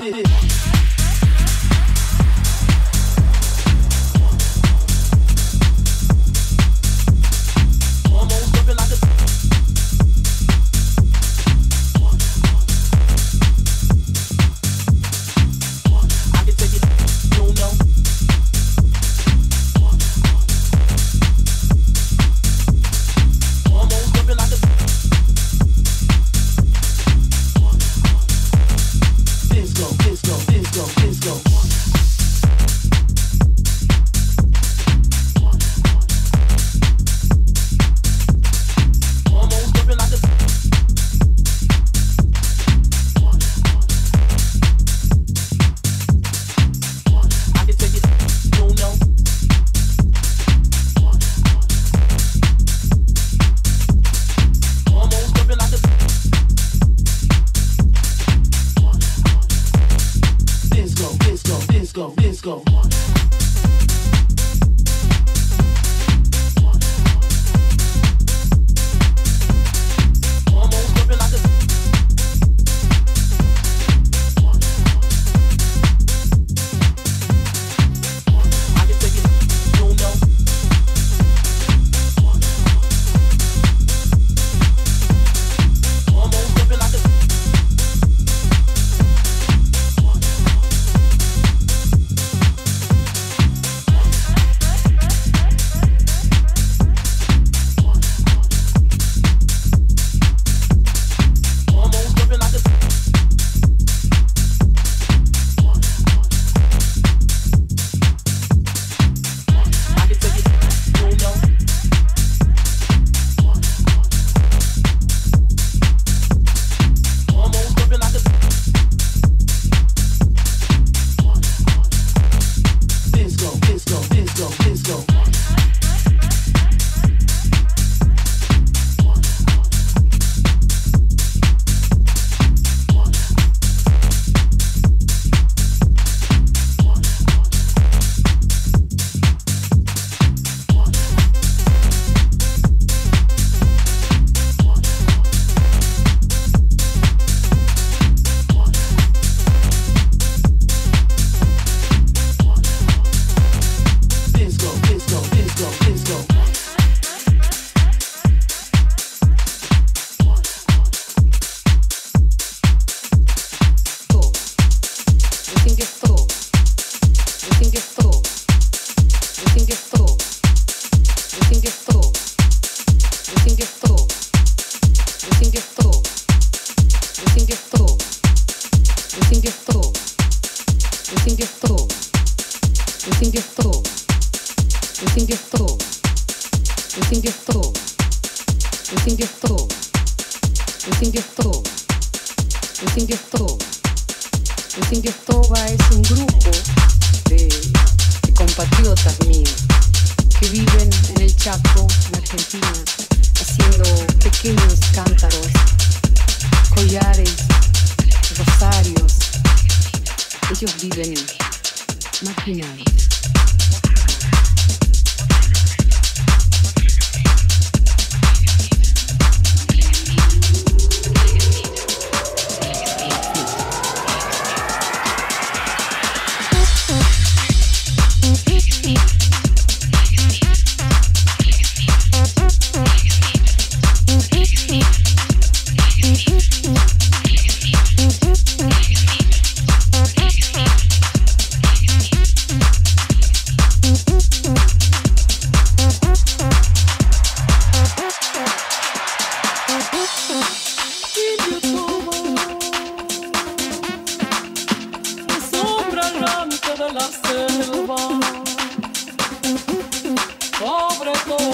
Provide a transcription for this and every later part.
Hey.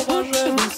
Marginales.